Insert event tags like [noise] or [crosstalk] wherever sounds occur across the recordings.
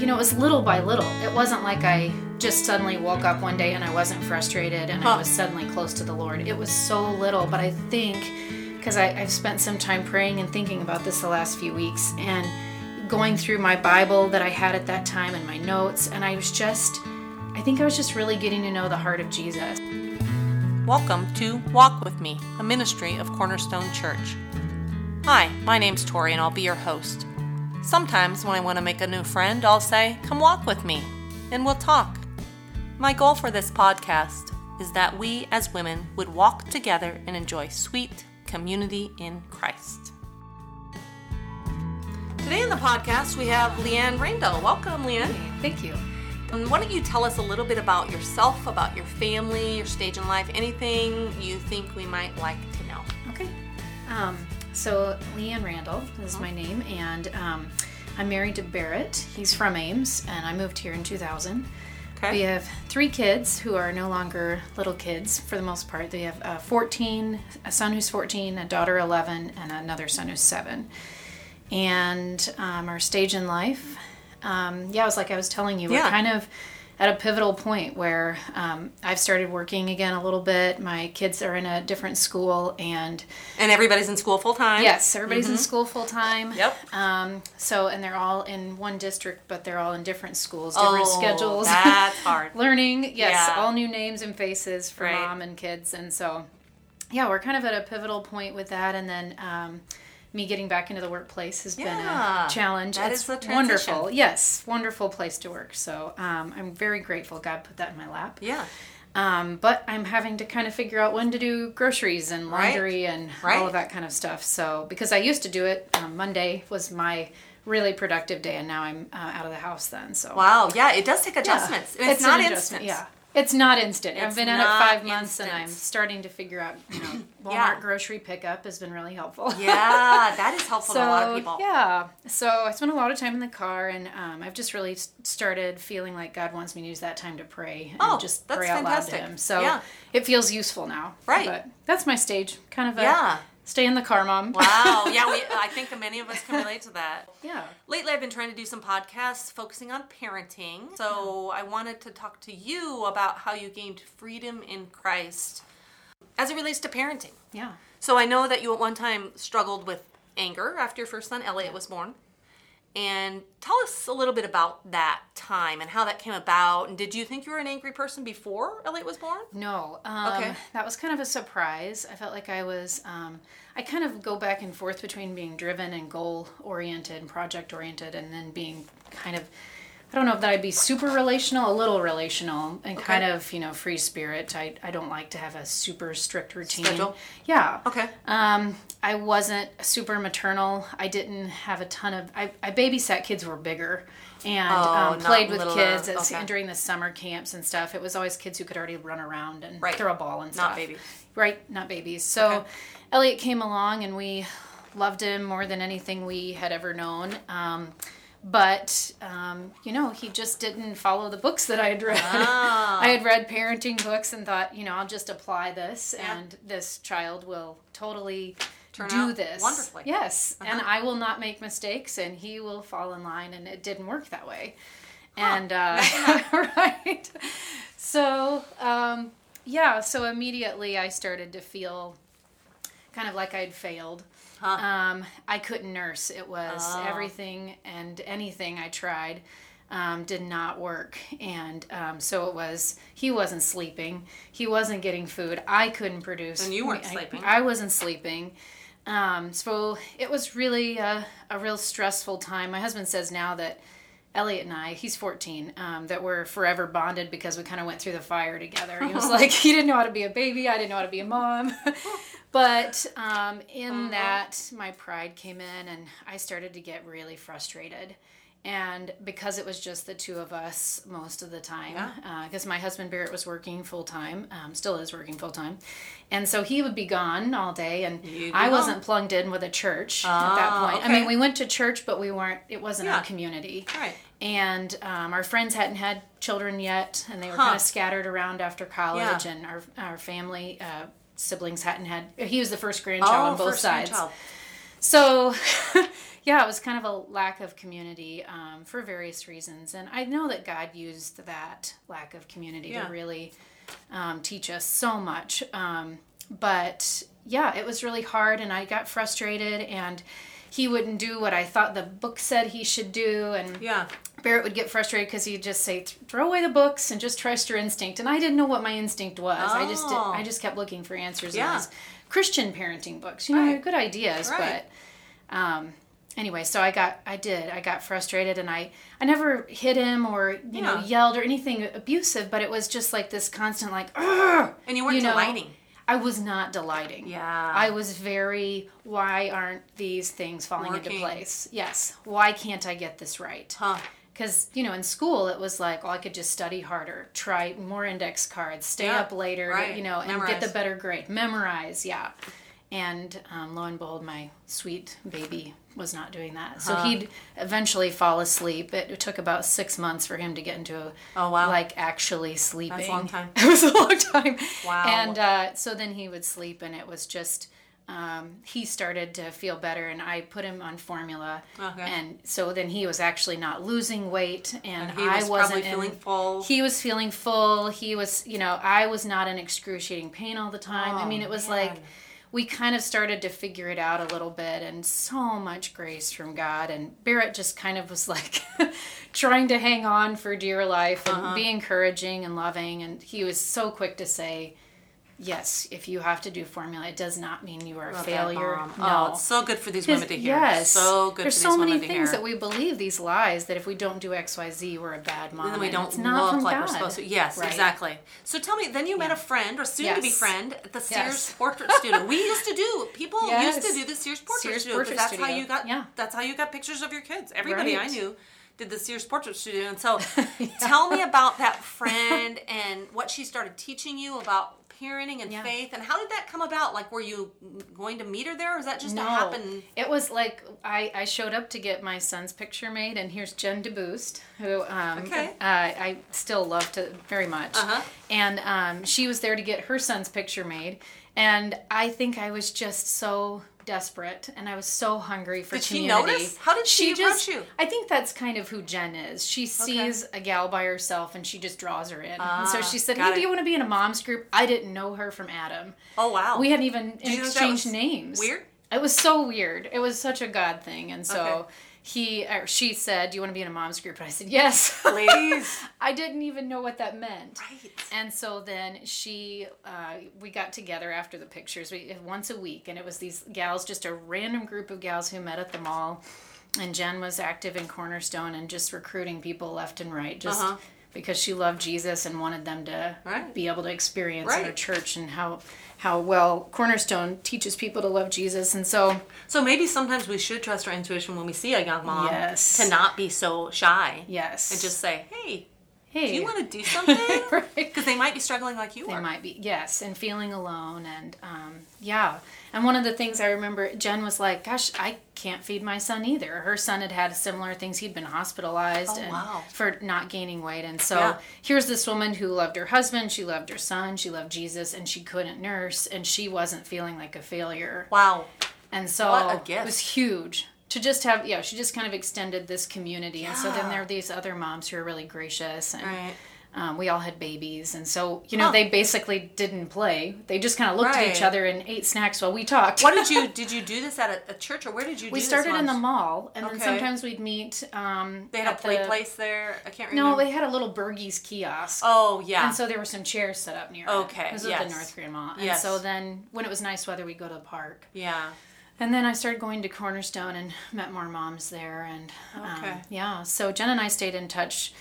you know, it was little by little. It wasn't like I just suddenly woke up one day and I wasn't frustrated and I was suddenly close to the Lord. It was so little, but I think because I've spent some time praying and thinking about this the last few weeks and going through my Bible that I had at that time and my notes, and I was just, I think I was just really getting to know the heart of Jesus. Welcome to Walk With Me, a ministry of Cornerstone Church. Hi, my name's Tori and I'll be your host. Sometimes when I want to make a new friend, I'll say, Come walk with me, and we'll talk. My goal for this podcast is that we as women would walk together and enjoy sweet community in Christ. Today in the podcast, we have Leanne Randall. Welcome, Leanne. Thank you. And why don't you tell us a little bit about yourself, about your family, your stage in life, anything you think we might like to know? Okay. Um, so Leanne Randall is my name, and um, I'm married to Barrett. He's from Ames, and I moved here in 2000. Okay. We have three kids who are no longer little kids for the most part. They have uh, 14, a son who's 14, a daughter 11, and another son who's seven. And um, our stage in life, um, yeah, it was like I was telling you, Yeah. we're kind of at a pivotal point where um, I've started working again a little bit. My kids are in a different school, and And everybody's in school full time. yes, everybody's in school full time. Yep. Um, so, and they're all in one district, but they're all in different schools, different Oh, schedules. That's hard. [laughs] learning yes Yeah. all new names and faces for Right. mom and kids and so yeah we're kind of at a pivotal point with that and then um, me getting back into the workplace has Yeah. been a challenge That it's is the wonderful yes wonderful place to work so um, i'm very grateful god put that in my lap Yeah. um, but i'm having to kind of figure out when to do groceries and Right. laundry and Right. all of that kind of stuff so because i used to do it um, monday was my really productive day and now i'm uh, out of the house then so Wow. Yeah, it does take adjustments. And it's, an not instant. Yeah. It's not instant. I've been at it five months and. I'm starting to figure out, you know, [clears throat] Walmart Yeah. grocery pickup has been really helpful. Yeah, that is helpful So, to a lot of [laughs] people. yeah. So I spent a lot of time in the car and um, I've just really started feeling like God wants me to use that time to pray and Oh, just that's pray out fantastic. loud to Him. So Yeah. it feels useful now. Right. But that's my stage. Kind of a Yeah. Stay in the car mom. Wow. [laughs] Yeah, we, I think many of us can relate to that. yeah. Lately, I've been trying to do some podcasts focusing on parenting. So I wanted to talk to you about how you gained freedom in Christ as it relates to parenting. Yeah. So I know that you at one time struggled with anger after your first son Elliot was born. And tell us a little bit about that time and how that came about. And did you think you were an angry person before Elliot was born? No. Um, Okay. That was kind of a surprise. I felt like I was. Um, I kind of go back and forth between being driven and goal oriented and project oriented, and then being kind of. I don't know if that I'd be super relational, a little relational, and kind of you know free spirit. I I don't like to have a super strict routine. Schedule? Yeah. Okay. Um, I wasn't super maternal. I didn't have a ton of. I, I babysat kids who were bigger, and Oh, um, played with littler. kids at, Okay. during the summer camps and stuff. It was always kids who could already run around and Right. throw a ball and stuff. Not babies. Right, not babies. So Okay. Elliot came along, and we loved him more than anything we had ever known. Um, but um, you know, he just didn't follow the books that I had read. Ah. [laughs] I had read parenting books and thought, you know, I'll just apply this, and this child will totally Turn do this wonderfully. Yes, and Uh-huh. I will not make mistakes, and he will fall in line. And it didn't work that way. And uh, [laughs] right, so um, yeah, so immediately I started to feel kind of like I'd failed. Huh. Um, I couldn't nurse. It was Oh. everything and anything I tried um, did not work. And um, so it was, he wasn't sleeping. He wasn't getting food. I couldn't produce. And you weren't I- sleeping. I wasn't sleeping. Um, so it was really a, a real stressful time. My husband says now that Elliot and I, he's 14, um, that we're forever bonded because we kind of went through the fire together. He was [laughs] like, he didn't know how to be a baby. I didn't know how to be a mom. [laughs] but um, in Uh-huh. that, my pride came in and I started to get really frustrated. And because it was just the two of us most of the time, Yeah. because my husband Barrett was working full time, um, still is working full time, and so he would be gone all day, and I home. wasn't plugged in with a church at that Ah, point. I mean, we went to church, but we weren't. It wasn't Yeah. our community. Right. And um, our friends hadn't had children yet, and they were Huh. kind of scattered around after college. Yeah. And our our family uh, siblings hadn't had. He was the first grandchild Oh, on both sides. grandchild. So, [laughs] yeah, it was kind of a lack of community um, for various reasons, and I know that God used that lack of community Yeah. to really um, teach us so much. Um, but yeah, it was really hard, and I got frustrated, and he wouldn't do what I thought the book said he should do, and Yeah. Barrett would get frustrated because he'd just say, "Throw away the books and just trust your instinct." And I didn't know what my instinct was. I just did, Oh. I just kept looking for answers Yeah. in these Christian parenting books. You know, Right. they're good ideas, Right. but um, anyway, so I got, I did, I got frustrated, and I, I never hit him or you know yelled or anything abusive, but it was just like this constant like, "Ugh!" And you weren't You know, delighting. I was not delighting. Yeah. I was very, why aren't these things falling Working. into place? Yes. Why can't I get this right? Huh. Because, you know, in school it was like, well, I could just study harder, try more index cards, stay Yeah, up later, right. you know, and Memorize. get the better grade. Memorize, yeah. And um, lo and behold, my sweet baby was not doing that. So Huh. he'd eventually fall asleep. It took about six months for him to get into a, Oh, wow. like actually sleeping. That's a long time. [laughs] It was a long time. Wow. And uh, so then he would sleep, and it was just um, he started to feel better, and I put him on formula, Okay. and so then he was actually not losing weight, and, And he was I wasn't probably in- feeling full. He was feeling full. He was, you know, I was not in excruciating pain all the time. I Oh, mean, it was man. like we kind of started to figure it out a little bit, and so much grace from God. And Barrett just kind of was like [laughs] trying to hang on for dear life and Uh-huh. be encouraging and loving. And he was so quick to say, Yes, if you have to do formula, it does not mean you are a Love that failure. bomb. No. Oh, it's so good for these women to hear. Yes. So good There's for so these many women to things that we believe these lies that if we don't do X, Y, Z, we're a bad mom. and then we don't it's not look from like God. we're supposed to. Yes, Right. exactly. So tell me, then you met a friend or soon to be Yes. friend at the Sears Yes. Portrait [laughs] Studio. We used to do. People used to do the Sears Portrait Sears Studio because Portrait that's how Studio. you got. Yeah. That's how you got pictures of your kids. Everybody I Right. knew did the Sears Portrait Studio, and so [laughs] tell me about that friend and what she started teaching you about parenting and Yeah. faith and how did that come about like were you going to meet her there or is that just No, happen it was like I, I showed up to get my son's picture made, and here's Jen DeBoost, who um, Okay. uh, I still love to very much. Uh-huh. And um, she was there to get her son's picture made, and I think I was just so desperate, and I was so hungry for Did she community. notice? How did she approach you? I think that's kind of who Jen is. She sees a gal by herself, and she just draws her in. and so Ah, she said, got "Hey, do you want to be in a mom's group?" I didn't know her from Adam. oh wow We hadn't even you think that exchanged names. weird? It was so weird. It was such a God thing, and so Okay. He or she said, "Do you want to be in a mom's group?" And I said, "Yes." ladies [laughs] I didn't even know what that meant. right And so then she, uh, we got together after the pictures, we once a week, and it was these gals, just a random group of gals who met at the mall, and Jen was active in Cornerstone and just recruiting people left and right, just Uh-huh. Because she loved Jesus and wanted them to Right. be able to experience Right. a church and how how well Cornerstone teaches people to love Jesus, and so So maybe sometimes we should trust our intuition when we see a young mom. Yes. To not be so shy. yes, And just say, hey, hey, do you want to do [laughs] something? right. Because they might be struggling like you They are. might be, yes, and feeling alone, and um, yeah. And one of the things I remember, Jen was like, "Gosh, I can't feed my son either." Her son had had similar things; he'd been hospitalized Oh, and wow. for not gaining weight. And so Yeah. here's this woman who loved her husband, she loved her son, she loved Jesus, and she couldn't nurse, and she wasn't feeling like a failure. Wow. And so What a gift. it was huge to just have, yeah. She just kind of extended this community, and so then there are these other moms who are really gracious and. Right. Um, we all had babies, and so you know Huh. they basically didn't play. They just kind of looked at each other and ate snacks while we talked. What did you [laughs] did you do this at a, a church or where did you do it? we started in the mall, and Okay. then sometimes we'd meet. Um, They had a play the- place there. I can't remember. No, they had a little Bergie's kiosk. Oh yeah. And so there were some chairs set up near. Okay, It yes. the North Grand Mall. And Yes. so then when it was nice weather, we'd go to the park. yeah. And then I started going to Cornerstone and met more moms there. And um, yeah, so Jen and I stayed in touch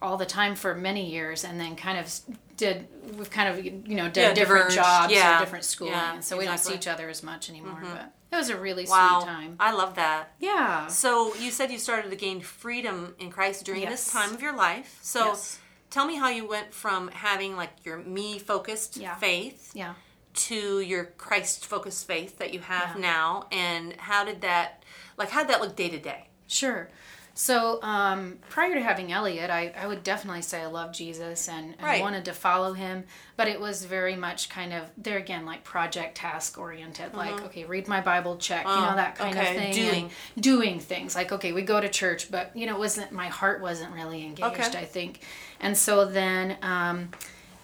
all the time for many years and then kind of did, we've kind of, you know, did Yeah, different diverged. jobs Yeah. or different schooling. Yeah, so we don't see each other as much anymore. But it was a really Wow. sweet time. I love that. Yeah. So you said you started to gain freedom in Christ during this time of your life. So Yes. tell me how you went from having like your me focused Yeah. faith Yeah. To your Christ focused faith that you have Yeah. now and how did that like how did that look day to day? Sure. So um, prior to having Elliot, I, I would definitely say I love Jesus and, and Right. wanted to follow him. But it was very much kind of there again, like project task oriented. Like okay, read my Bible, check, you know that kind okay, of thing. doing. and doing things like okay, we go to church, but you know, it wasn't my heart wasn't really engaged. Okay. I think, and so then. Um,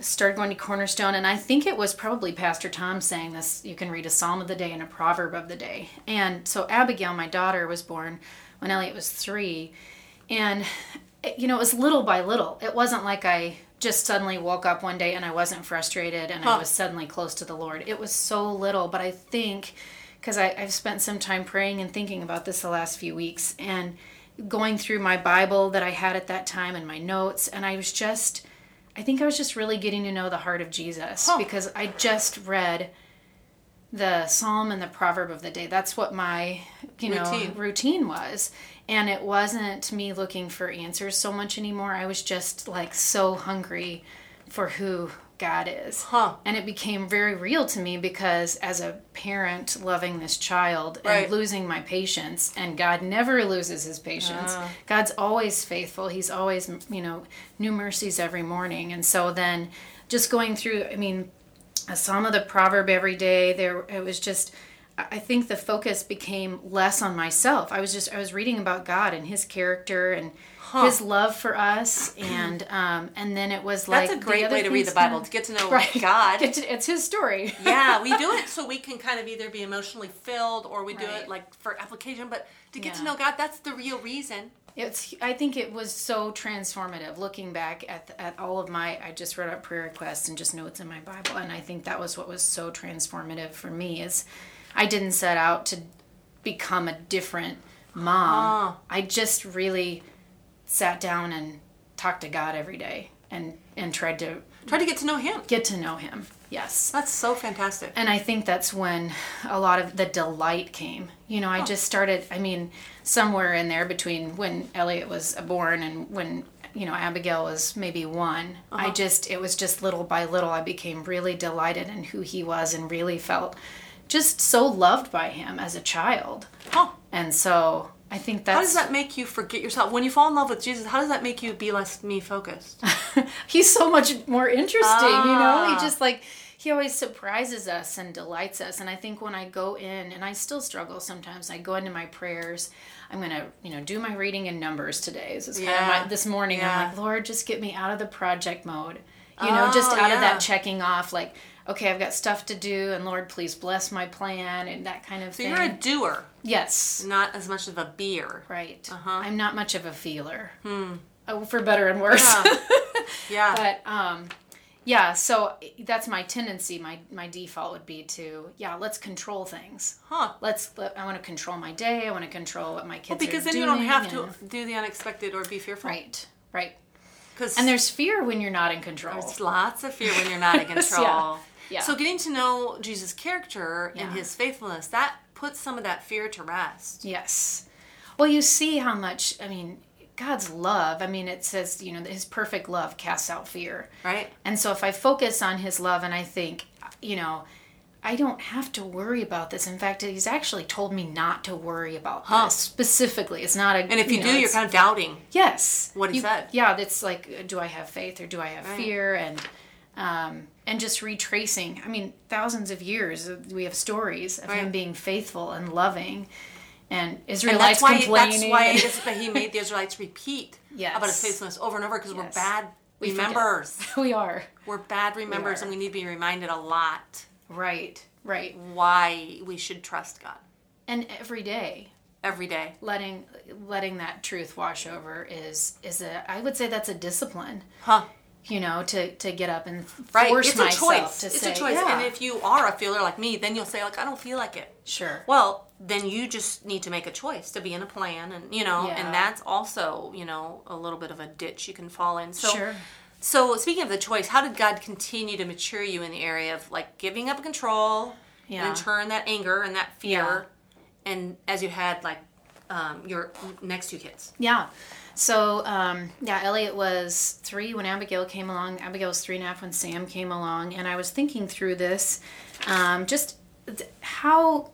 started going to Cornerstone, and I think it was probably Pastor Tom saying this. You can read a Psalm of the day and a Proverb of the day. And so Abigail, my daughter, was born when Elliot was three, and it- you know it was little by little. It wasn't like I just suddenly woke up one day and I wasn't frustrated and I was suddenly close to the Lord. It was so little, but I think because I've spent some time praying and thinking about this the last few weeks and going through my Bible that I had at that time and my notes, and I was just. I think I was just really getting to know the heart of Jesus Huh. because I just read the psalm and the proverb of the day. That's what my, you know, Routine. routine was. And it wasn't me looking for answers so much anymore. I was just like so hungry for who God is. Huh. And it became very real to me because as a parent loving this child Right. and losing my patience, and God never loses his patience. Ah. God's always faithful. He's always, you know, new mercies every morning. And so then just going through, I mean, a psalm of the proverb every day, there, it was just, I I think the focus became less on myself. I was just, I was reading about God and his character and his love for us. And, um, and then it was like, That's a great way to read the Bible to get to know Right. God. [laughs] It's, it's his story. [laughs] yeah, we do it [laughs] so we can kind of either be emotionally filled or we do Right. it like for application. But to get to know God, that's the real reason. It's. I think it was so transformative. Looking back at at all of my, I just wrote out prayer requests and just notes in my Bible, and I think that was what was so transformative for me. Is I didn't set out to become a different mom. I just really sat down and talked to God every day and and tried to Try to get to know Him. get to know Him. Yes. That's so fantastic. And I think that's when a lot of the delight came. You know, I oh. just started, I mean, somewhere in there between when Elliot was born and when, you know, Abigail was maybe one, I uh-huh. just, it was just little by little, I became really delighted in who he was and really felt just so loved by him as a child. Huh. And so I think that's. How does that make you forget yourself? When you fall in love with Jesus, how does that make you be less me focused? [laughs] he's so much more interesting, you know? Ah. He just like he always surprises us and delights us. And I think when I go in and I still struggle sometimes, I go into my prayers, I'm gonna, you know, do my reading in numbers today. This is kind of my this morning. Yeah. I'm like, Lord, just get me out of the project mode. You know, just Oh, out of that checking off, like, okay, I've got stuff to do, and Lord, please bless my plan and that kind of So thing. So you're a doer, yes, not as much of a beer. right. Uh-huh. I'm not much of a feeler, hmm. Oh, for better and worse. Yeah. [laughs] but um yeah so that's my tendency my my default would be to yeah let's control things huh. let's let, i want to control my day i want to control what my kids Well, Because then you don't have and- to do the unexpected or be fearful. right right and there's fear when you're not in control There's lots of fear when you're not in [laughs] control. yeah. Yeah. So getting to know Jesus' character and his faithfulness, that puts some of that fear to rest. yes well you see how much i mean god's love i mean it says you know that his perfect love casts out fear Right? And so if I focus on his love and I think, you know, I don't have to worry about this. In fact, he's actually told me not to worry about this specifically. It's not a And if you, know, do, you're kind of doubting. yes, what he You- said. Yeah, it's like, do I have faith or do I have fear? And um, and just retracing. I mean, thousands of years uh, we have stories of him being faithful and loving, and And Israelites that's why, complaining. that's why it is [laughs] that he made the Israelites repeat Yes. about his faithfulness over and over because [laughs] we're bad We remembers. we are We're bad remembers are. and we need to be reminded a lot right, right, why we should trust God and every day every day. letting letting that truth wash over is is a I would say that's a discipline. Huh. You know, to to get up and Right. force it's a myself choice. to it's say, a choice. Yeah, And if you are a feeler like me, then you'll say, like, I don't feel like it. sure, Well, then you just need to make a choice to be in a plan, and you know, Yeah. and that's also you know a little bit of a ditch you can fall in. So, sure, so speaking of the choice, how did God continue to mature you in the area of like giving up control, Yeah. and turn that anger and that fear, and as you had like um, your next two kids, yeah. So um, yeah, Elliot was three when Abigail came along. Abigail was three and a half when Sam came along, and I was thinking through this, um, just th- how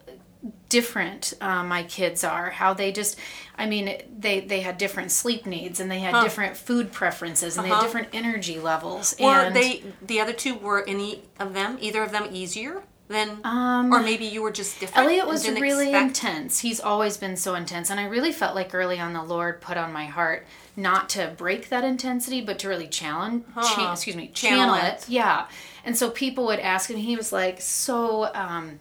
different uh, my kids are how they just i mean they they had different sleep needs and they had different food preferences and they had Uh-huh. different energy levels Were and they the other two were any of them either of them easier than or maybe you were just different? Um, Elliot was really expect- intense. He's always been so intense. And I really felt like early on the Lord put on my heart not to break that intensity, but to really challenge, cha- excuse me, Channel channel, it. it. Yeah. And so people would ask him, he was like so, um,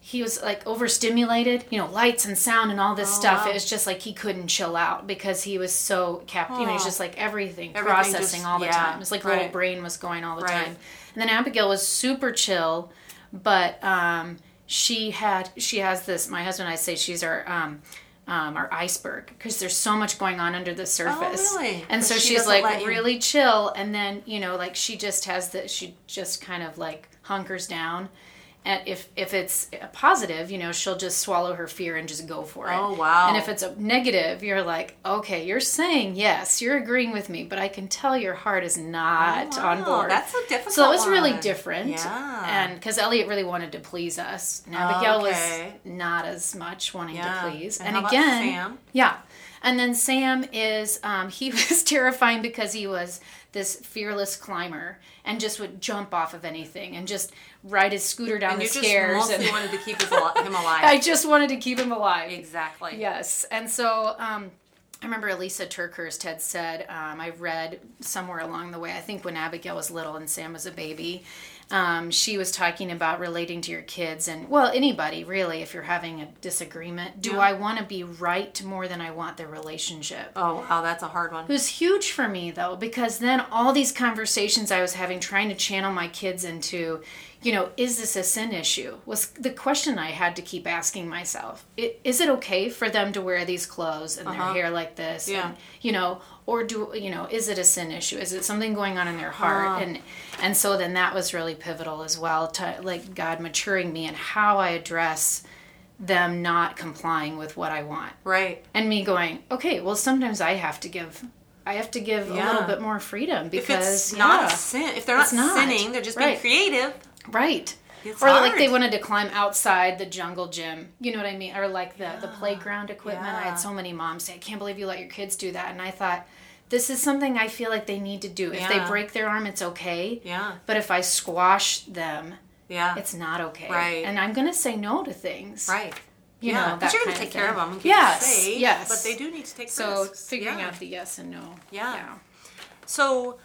he was like overstimulated, you know, lights and sound and all this stuff. Oh, wow. It was just like he couldn't chill out because he was so capped. You know, he was just like everything, Everything processing just- all the yeah, time. It's like little right. brain was going all the Right. time. And then Abigail was super chill, but um, she had she has this. My husband and I say she's our. Um, um, our iceberg because there's so much going on under the surface Oh, really? and so she she's like you- really chill and then you know like she just has the she just kind of like hunkers down and if if it's a positive you know she'll just swallow her fear and just go for it Oh, wow. and if it's a negative you're like okay you're saying yes you're agreeing with me but i can tell your heart is not oh, on Wow, board that's a difficult so it was really different Yeah. and because elliot really wanted to please us and abigail oh, Okay. was not as much wanting Yeah. to please And and, again Sam? yeah. And then Sam is, um, he [laughs] was terrifying because he was this fearless climber and just would jump off of anything and just ride his scooter down And the you just stairs. mostly and wanted to keep [laughs] him alive. I just wanted to keep him alive. exactly. Yes. And so um, I remember Lysa TerKeurst had said, um, I read somewhere along the way, I think when Abigail was little and Sam was a baby, um, she was talking about relating to your kids and, well, anybody really, if you're having a disagreement. Do I want to be right more than I want the relationship? Oh wow, that's a hard one. It was huge for me though, because then all these conversations I was having trying to channel my kids into, you know, is this a sin issue? Was the question I had to keep asking myself. Is it okay for them to wear these clothes and their hair like this? Yeah. And, you know, or do you know, is it a sin issue? Is it something going on in their heart? Uh-huh. And and so then that was really pivotal as well to like God maturing me and how I address them not complying with what I want Right. and me going, okay, well, sometimes I have to give, I have to give a little bit more freedom If because it's not yeah, sin, if they're not, not. sinning, they're just being creative. right. It's or like they wanted to climb outside the jungle gym, you know what I mean? Or like the the playground equipment. I had so many moms say, "I can't believe you let your kids do that," and I thought. This is something I feel like they need to do. If they break their arm, it's okay. Yeah. But if I squash them, Yeah. it's not okay. Right. And I'm going to say no to things. right. You yeah. know, that you're gonna of take care of them and keep Yes, them safe. yes. But they do need to take So risks. figuring Yeah. out the yes and no. Yeah. So,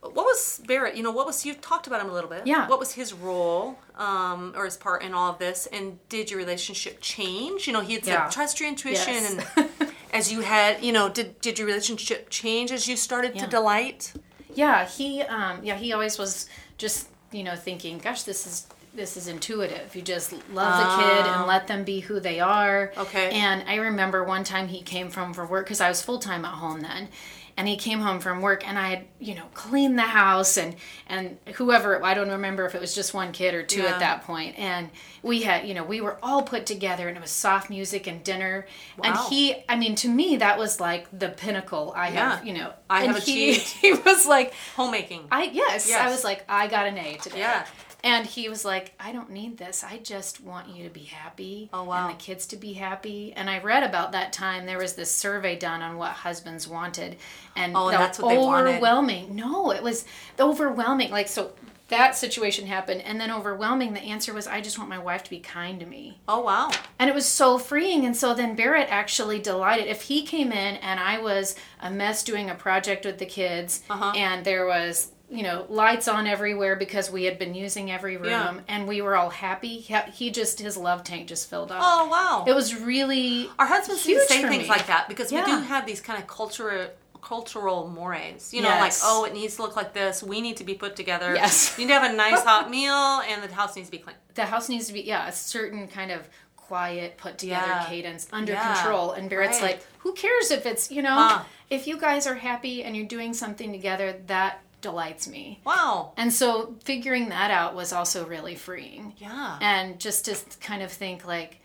what was Barrett? You know, what was you talked about him a little bit? Yeah. What was his role, um, or his part in all of this? And did your relationship change? You know, he had said Yeah. trust your intuition, Yes. and [laughs] as you had, you know, did did your relationship change as you started to delight? Yeah, he um yeah, he always was just, you know, thinking, gosh, this is this is intuitive. You just love the kid and let them be who they are. Ah. Okay. And I remember one time he came from for work cuz I was full-time at home then. And he came home from work and I had, you know, cleaned the house and and whoever I don't remember if it was just one kid or two Yeah. at that. And we had, you know, we were all put together and it was soft music and dinner. wow. And he I mean to me that was like the pinnacle I Yeah. have, you know. I and have he, achieved. [laughs] he was like Homemaking. I yes, Yes. I was like, I got an A today. Yeah. And he was like, I don't need this. I just want you to be happy. Oh, wow. And the kids to be happy. And I read about that time there was this survey done on what husbands wanted. And Oh, that's what they wanted. overwhelming. No, it was overwhelming. Like so that situation happened and then overwhelming the answer was I just want my wife to be kind to me. oh wow. And it was so freeing. And so then Barrett actually delighted. If he came in and I was a mess doing a project with the kids Uh-huh. and there was, you know, lights on everywhere because we had been using every room Yeah. and we were all happy, he, just, his love tank just filled up. Oh wow. It was really. Our husbands huge say things me. like that because we do have these kind of cultural cultural mores. You know, Yes. like oh, it needs to look like this. We need to be put together. Yes. [laughs] You need to have a nice hot [laughs] meal, and the house needs to be clean. The house needs to be, yeah, a certain kind of quiet, put together Yeah. cadence under Yeah. control. And Barrett's Right. like, who cares if it's, you know, Huh. if you guys are happy and you're doing something together, that delights me. Wow. And so figuring that out was also really freeing. Yeah. And just to kind of think like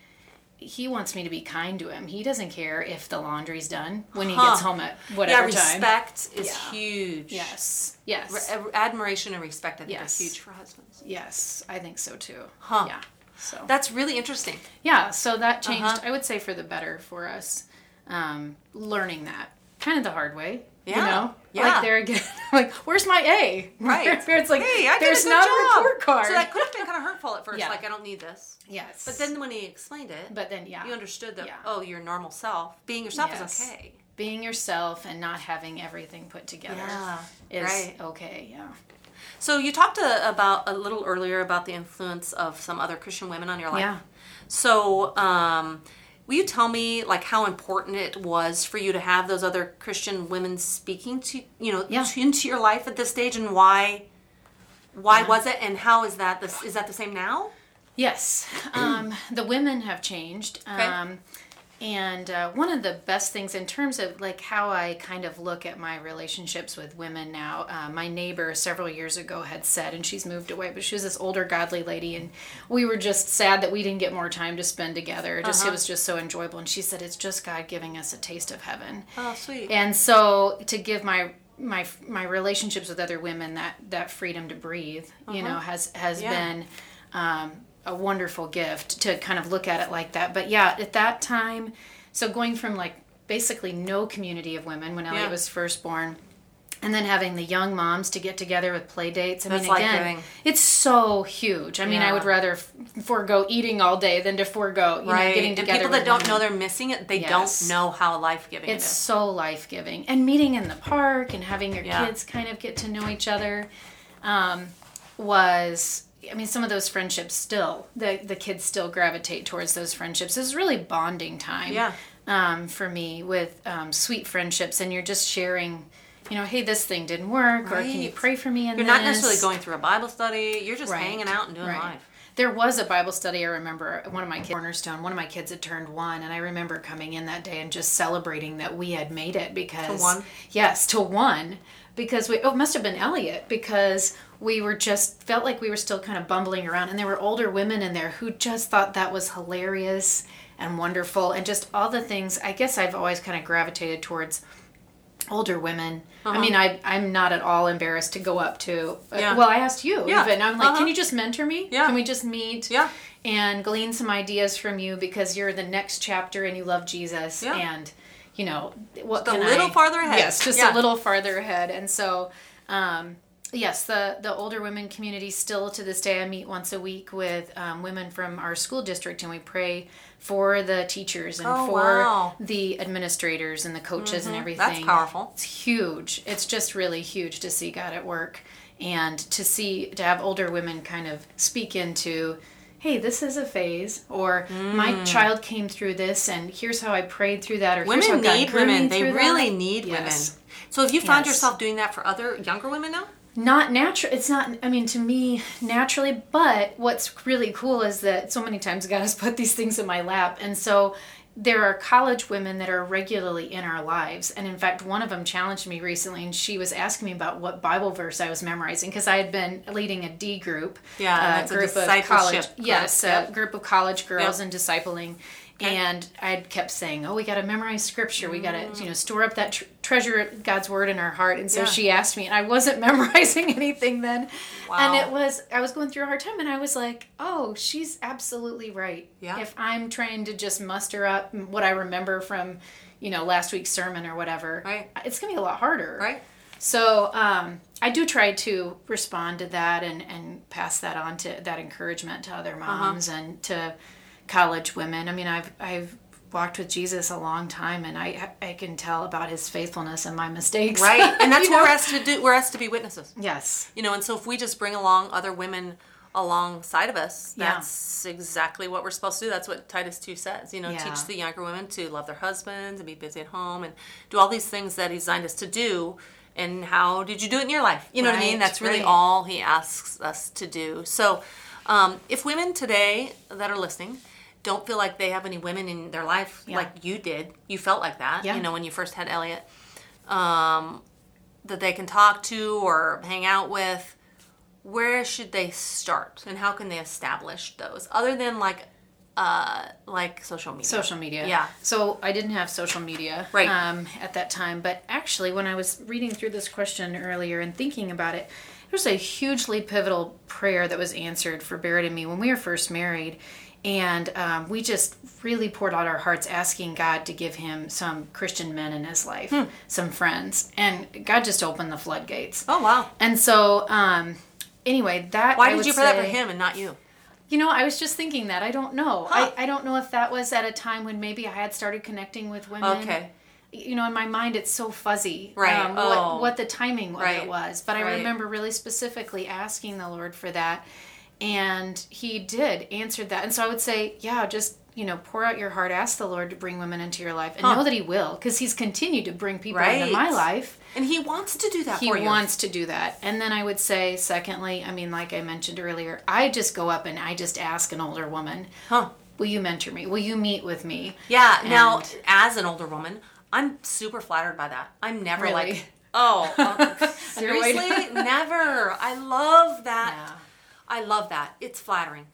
he wants me to be kind to him. He doesn't care if the laundry's done when he Huh. gets home at yeah, whatever time. respect is Yeah. huge. Yes. Yes. Re- admiration and respect, I think, Yes. are huge for husbands. yes, I think so too. Huh. Yeah. So That's really interesting. yeah, so that changed. Uh-huh. I would say for the better for us, um, learning that kind of the hard way. You know, Yeah. like there again, [laughs] like where's my A? [laughs] Right. it's like hey, I there's a not job. a report card. So that could have been kind of hurtful at first. Yeah. Like I don't need this. yes, But then when he explained it, but then yeah, you understood that Yeah. oh, your normal self, being yourself Yes. is okay. being yourself and not having everything put together Yeah, is right. okay. Yeah. So you talked uh about a little earlier about the influence of some other Christian women on your life. Yeah. So, um, will you tell me like how important it was for you to have those other Christian women speaking to you know Yeah. to- into your life at this stage, and why? Why was it, and how is that? This is that the same now? Yes, [clears throat] um, the women have changed. Okay. Um, and uh, one of the best things in terms of like how I kind of look at my relationships with women now, uh, my neighbor several years ago had said, and she's moved away, but she was this older godly lady, and we were just sad that we didn't get more time to spend together. Just it was just so enjoyable, and she said it's just God giving us a taste of heaven. Oh, sweet. And so to give my my my relationships with other women that that freedom to breathe, you know, has has Uh-huh. Yeah. been um, a wonderful gift to kind of look at it like that. But yeah, at that time, so going from like basically no community of women when Elliot Yeah. was first born. And then having the young moms to get together with play dates. I That's mean, again, it's so huge. I mean, I would rather f- forego eating all day than to forego, you know, getting and together. people with that don't women. know they're missing it, they Yes. don't know how life giving it It's so life giving. And meeting in the park and having your Yeah. kids kind of get to know each other um, was, I mean, some of those friendships still, the, the kids still gravitate towards those friendships. It was really bonding time Yeah. um, for me with um, sweet friendships. And you're just sharing, you know, hey, this thing didn't work, or can you pray for me in You're this? not necessarily going through a Bible study. You're just Right, hanging out and doing right. life. There was a Bible study I remember one of my kids Cornerstone, one of my kids had turned one and I remember coming in that day and just celebrating that we had made it because to one? Yes, to one. Because we oh it must have been Elliot because we were just felt like we were still kind of bumbling around and there were older women in there who just thought that was hilarious and wonderful and just all the things I guess I've always kind of gravitated towards older women. Uh-huh. I mean, I I'm not at all embarrassed to go up to. uh, Yeah. Well, I asked you Yeah. even. I'm like, Uh-huh. can you just mentor me? Yeah. Can we just meet? Yeah. And glean some ideas from you because you're the next chapter and you love Jesus Yeah. and you know what Just a little I- farther ahead. Yes, just Yeah. a little farther ahead. And so, um, yes, the the older women community still to this day I meet once a week with um, women from our school district and we pray for the teachers and Oh, for wow. Mm-hmm. the administrators and the coaches and everything. That's powerful. It's huge. It's just really huge to see God at work and to see to have older women kind of speak into hey this is a phase or my child came through this and here's how i prayed through that or Mm. Women need women. They through that. really need Yes. women. So have you found Yes. yourself doing that for other younger women now? not natural it's not i mean to me naturally but what's really cool is that so many times god has put these things in my lap and so there are college women that are regularly in our lives and in fact one of them challenged me recently and she was asking me about what bible verse i was memorizing because i had been leading a d group Yeah, uh, group of college group, yes yep. a group of college girls Yep. and discipling and I had kept saying, "Oh, we got to memorize scripture. We got to, you know, store up that tr- treasure God's word in our heart." And so Yeah. she asked me, and I wasn't [laughs] memorizing anything then. And it was I was going through a hard time, and I was like, "Oh, she's absolutely right. Yeah. If I'm trying to just muster up what I remember from, you know, last week's sermon or whatever, Right. it's gonna be a lot harder, Right? so um, I do try to respond to that and, and pass that on to that encouragement to other Uh-huh. moms and to college women. I mean, I've I've walked with Jesus a long time, and I I can tell about His faithfulness and my mistakes. Right. And [laughs] that's what know? we're asked to do. We're asked to be witnesses. Yes. You know, and so if we just bring along other women alongside of us, Yeah. that's exactly what we're supposed to do. That's what Titus 2 says. You know, Yeah. teach the younger women to love their husbands and be busy at home and do all these things that he designed us to do. And how did you do it in your life? You know what I mean? That's really right. all he asks us to do. So, um, if women today that are listening don't feel like they have any women in their life Yeah. like you did, you felt like that, Yeah. you know, when you first had Elliot, um, that they can talk to or hang out with, where should they start and how can they establish those other than like uh, like social media. social media. Yeah. So I didn't have social media Right. um, at that time, but actually, when I was reading through this question earlier and thinking about it, there was a hugely pivotal prayer that was answered for Barrett and me when we were first married. And um, we just really poured out our hearts asking God to give him some Christian men in his life, Hmm. some friends. And God just opened the floodgates. Oh wow. And so, um, anyway, that Why I did would you pray that for him and not you? you know, I was just thinking that. I don't know. Huh. I, I don't know if that was at a time when maybe I had started connecting with women. Okay. You know, in my mind, it's so fuzzy. Right. Um, Oh. what, what the timing of Right. it was. But I Right. remember really specifically asking the Lord for that. And He did answer that. And so I would say, yeah, just, you know, pour out your heart. Ask the Lord to bring women into your life. And Huh. know that He will. Because He's continued to bring people into my life And he wants to do that he for you. wants to do that and then i would say secondly i mean like i mentioned earlier i just go up and i just ask an older woman Huh. will you mentor me will you meet with me Yeah. Now, as an older woman, I'm super flattered by that. I'm never Really? like, oh, uh, [laughs] seriously, never. I love that. Yeah. I love that. It's flattering.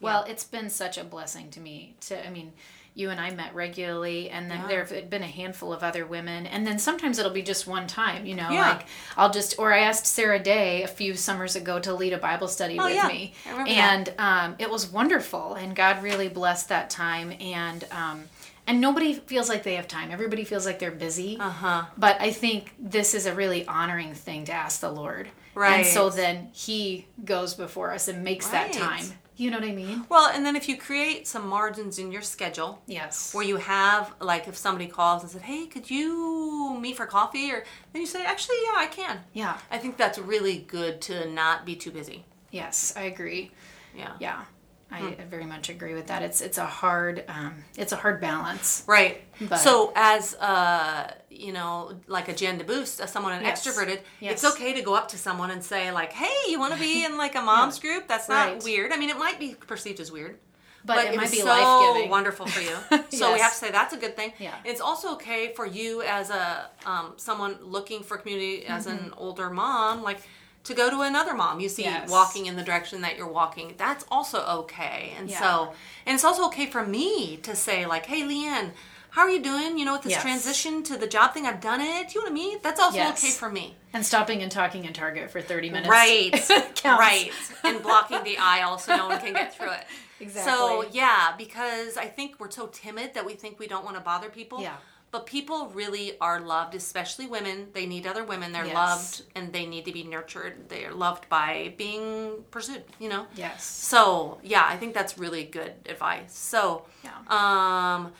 well it's been such a blessing to me to i mean you and I met regularly, and then Yeah. there have been a handful of other women, and then sometimes it'll be just one time, you know, Yeah. like I'll just, or I asked Sarah Day a few summers ago to lead a Bible study Oh, with yeah. me, and um, it was wonderful, and God really blessed that time, and um, and nobody feels like they have time. Everybody feels like they're busy, Uh huh. but I think this is a really honoring thing to ask the Lord, Right. And so then He goes before us and makes that time. You know what I mean? Well, and then if you create some margins in your schedule, Yes. where you have like if somebody calls and said, "Hey, could you meet for coffee?" or then you say, "Actually, yeah, I can." Yeah. I think that's really good to not be too busy. Yes, I agree. Yeah. Yeah, I Hmm. very much agree with that. It's it's a hard um, it's a hard balance. Right. But- so as uh, you know, like a Jen DeBoost, as someone an Yes. extroverted, Yes. it's okay to go up to someone and say like, "Hey, you want to be in like a [laughs] mom's group?" That's not Right. weird. I mean, it might be perceived as weird. But, it, might be so life giving. wonderful for you. [laughs] So we have to say that's a good thing. Yeah. It's also okay for you as a um, someone looking for community as an older mom, like to go to another mom you see. Yes. walking in the direction that you're walking. That's also okay. And Yeah. so, and it's also okay for me to say like, "Hey, Leanne." How are you doing? You know, with this Yes. transition to the job thing, I've done it. You want to meet? That's also Yes. okay for me. And stopping and talking in Target for thirty minutes. Right. [laughs] Right. And blocking the aisle so no one can get through it. [laughs] Exactly. So, yeah, because I think we're so timid that we think we don't want to bother people. Yeah. But people really are loved, especially women. They need other women. They're Yes. loved and they need to be nurtured. They are loved by being pursued, you know? Yes. So, yeah, I think that's really good advice. So, Yeah. um,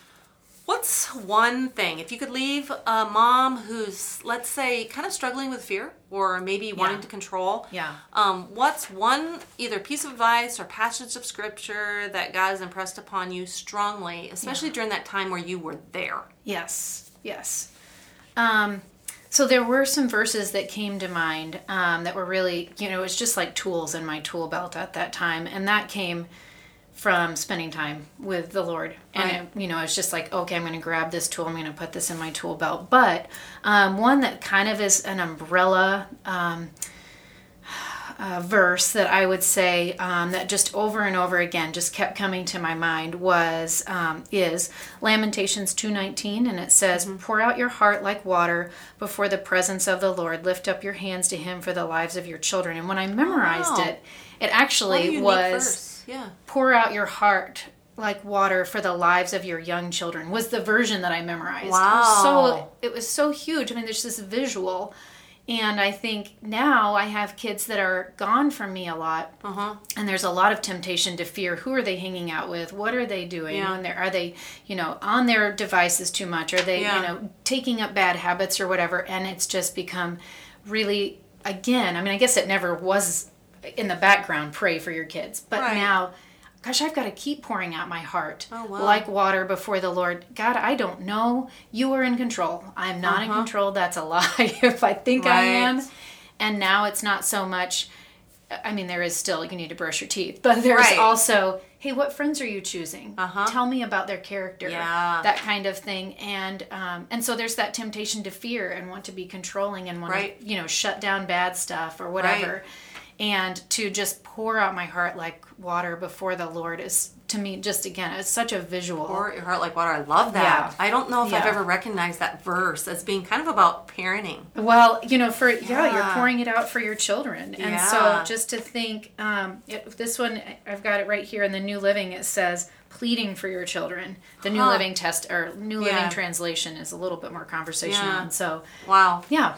what's one thing if you could leave a mom who's, let's say, kind of struggling with fear or maybe wanting to control? Yeah. Um, what's one either piece of advice or passage of scripture that God has impressed upon you strongly, especially during that time where you were there? Yes. Yes. Um, so there were some verses that came to mind um, that were really, you know, it was just like tools in my tool belt at that time, and that came from spending time with the Lord. And Right. it, you know, it's just like, okay, I'm going to grab this tool, I'm going to put this in my tool belt. But um, one that kind of is an umbrella. Um, [sighs] uh, verse that I would say um, that just over and over again just kept coming to my mind was um, is Lamentations two nineteen, and it says, "Pour out your heart like water before the presence of the Lord. Lift up your hands to Him for the lives of your children." And when I memorized wow. it, it actually was verse. Yeah. pour out your heart like water for the lives of your young children was the version that I memorized. It Wow. so it was so huge. I mean, there's this visual, and I think now I have kids that are gone from me a lot, Uh-huh. and there's a lot of temptation to fear. Who are they hanging out with? What are they doing? Yeah. They're are they you know on their devices too much? Are they Yeah. you know taking up bad habits or whatever? And it's just become really again. I mean, I guess it never was in the background. Pray for your kids, but Right. now gosh, I've got to keep pouring out my heart Oh, wow. like water before the Lord. God, I don't know. You are in control. I'm not in control. That's a lie [laughs] if I think I am. Uh-huh. And now it's not so much. I mean, there is still you need to brush your teeth, but there's Right. also, hey, what friends are you choosing? Uh-huh. Tell me about their character. Yeah. that kind of thing. And um, and so there's that temptation to fear and want to be controlling and want Right. to you know shut down bad stuff or whatever. And to just pour out my heart like water before the Lord is to me just again it's such a visual Pour your heart like water. I love that. Yeah. I don't know if I've ever recognized that verse as being kind of about parenting. Well, you know, for yeah, you're pouring it out for your children, and Yeah. so just to think, um, it, this one I've got it right here in the New Living. It says pleading for your children. The New Huh. Living Test or New Yeah. Living Translation is a little bit more conversational, Yeah. and so Wow. yeah,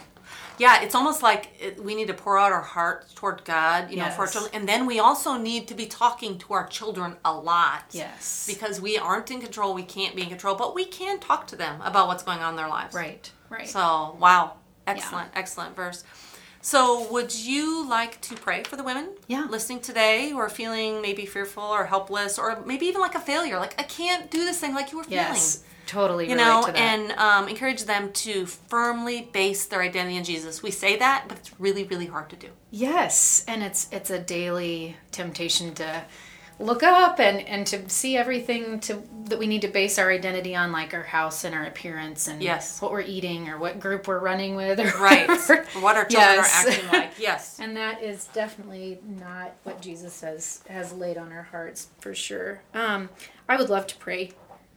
Yeah, it's almost like it, we need to pour out our hearts toward God, you know, for our children. And then we also need to be talking to our children a lot. yes, Because we aren't in control, we can't be in control, but we can talk to them about what's going on in their lives. right, right. So, wow. Excellent, excellent verse. So, would you like to pray for the women Yeah. listening today who are feeling maybe fearful or helpless or maybe even like a failure? Like, I can't do this thing like you were feeling. yes, totally. You know, to that. and um, encourage them to firmly base their identity in Jesus. We say that, but it's really, really hard to do. Yes, and it's it's a daily temptation to look up and and to see everything to that we need to base our identity on, like our house and our appearance and Yes. what we're eating or what group we're running with, or Right. whatever. what our children Yes. are acting like. Yes. [laughs] And that is definitely not what Jesus has has laid on our hearts for sure. Um, I would love to pray.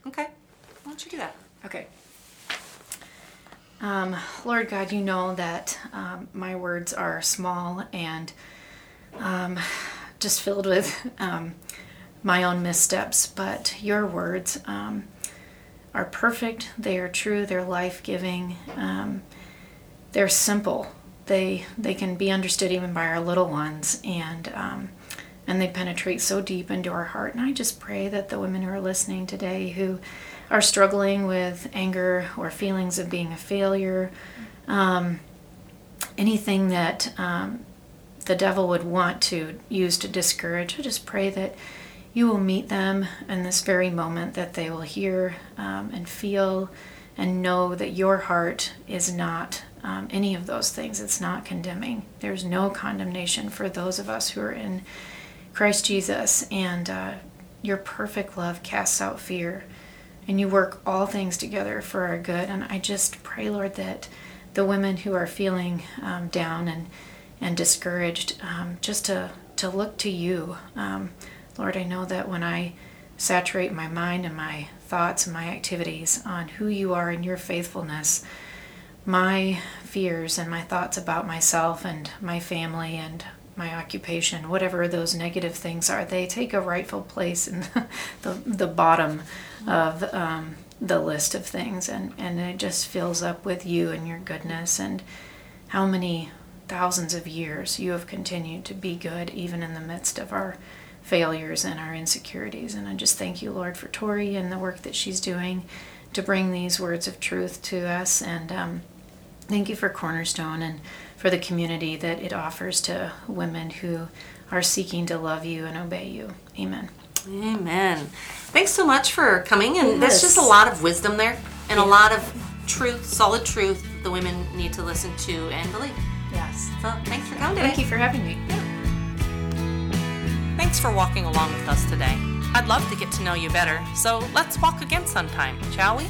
Okay. Why don't you do that? Okay. Um, Lord God, you know that um, my words are small and um, just filled with um, my own missteps, but your words um, are perfect. They are true. They're life giving. Um, they're simple. They they can be understood even by our little ones, and um, and they penetrate so deep into our heart. And I just pray that the women who are listening today who are struggling with anger or feelings of being a failure, um, anything that um, the devil would want to use to discourage, I just pray that you will meet them in this very moment, that they will hear um, and feel and know that your heart is not um, any of those things. It's not condemning. There's no condemnation for those of us who are in Christ Jesus, and uh, your perfect love casts out fear, and you work all things together for our good. And I just pray, Lord, that the women who are feeling um, down and and discouraged, um, just to to look to you, um, Lord. I know that when I saturate my mind and my thoughts and my activities on who you are and your faithfulness, my fears and my thoughts about myself and my family and my occupation, whatever those negative things are, they take a rightful place in [laughs] the, the bottom of um, the list of things. And, and it just fills up with you and your goodness and how many thousands of years you have continued to be good, even in the midst of our failures and our insecurities. And I just thank you, Lord, for Tori and the work that she's doing to bring these words of truth to us. And um, thank you for Cornerstone and for the community that it offers to women who are seeking to love you and obey you. Amen. Amen. Thanks so much for coming. And that's just a lot of wisdom there and a lot of truth, solid truth the women need to listen to and believe. Yes. So thanks for coming today. Thank you for having me. Thanks for walking along with us today. I'd love to get to know you better, so let's walk again sometime, shall we?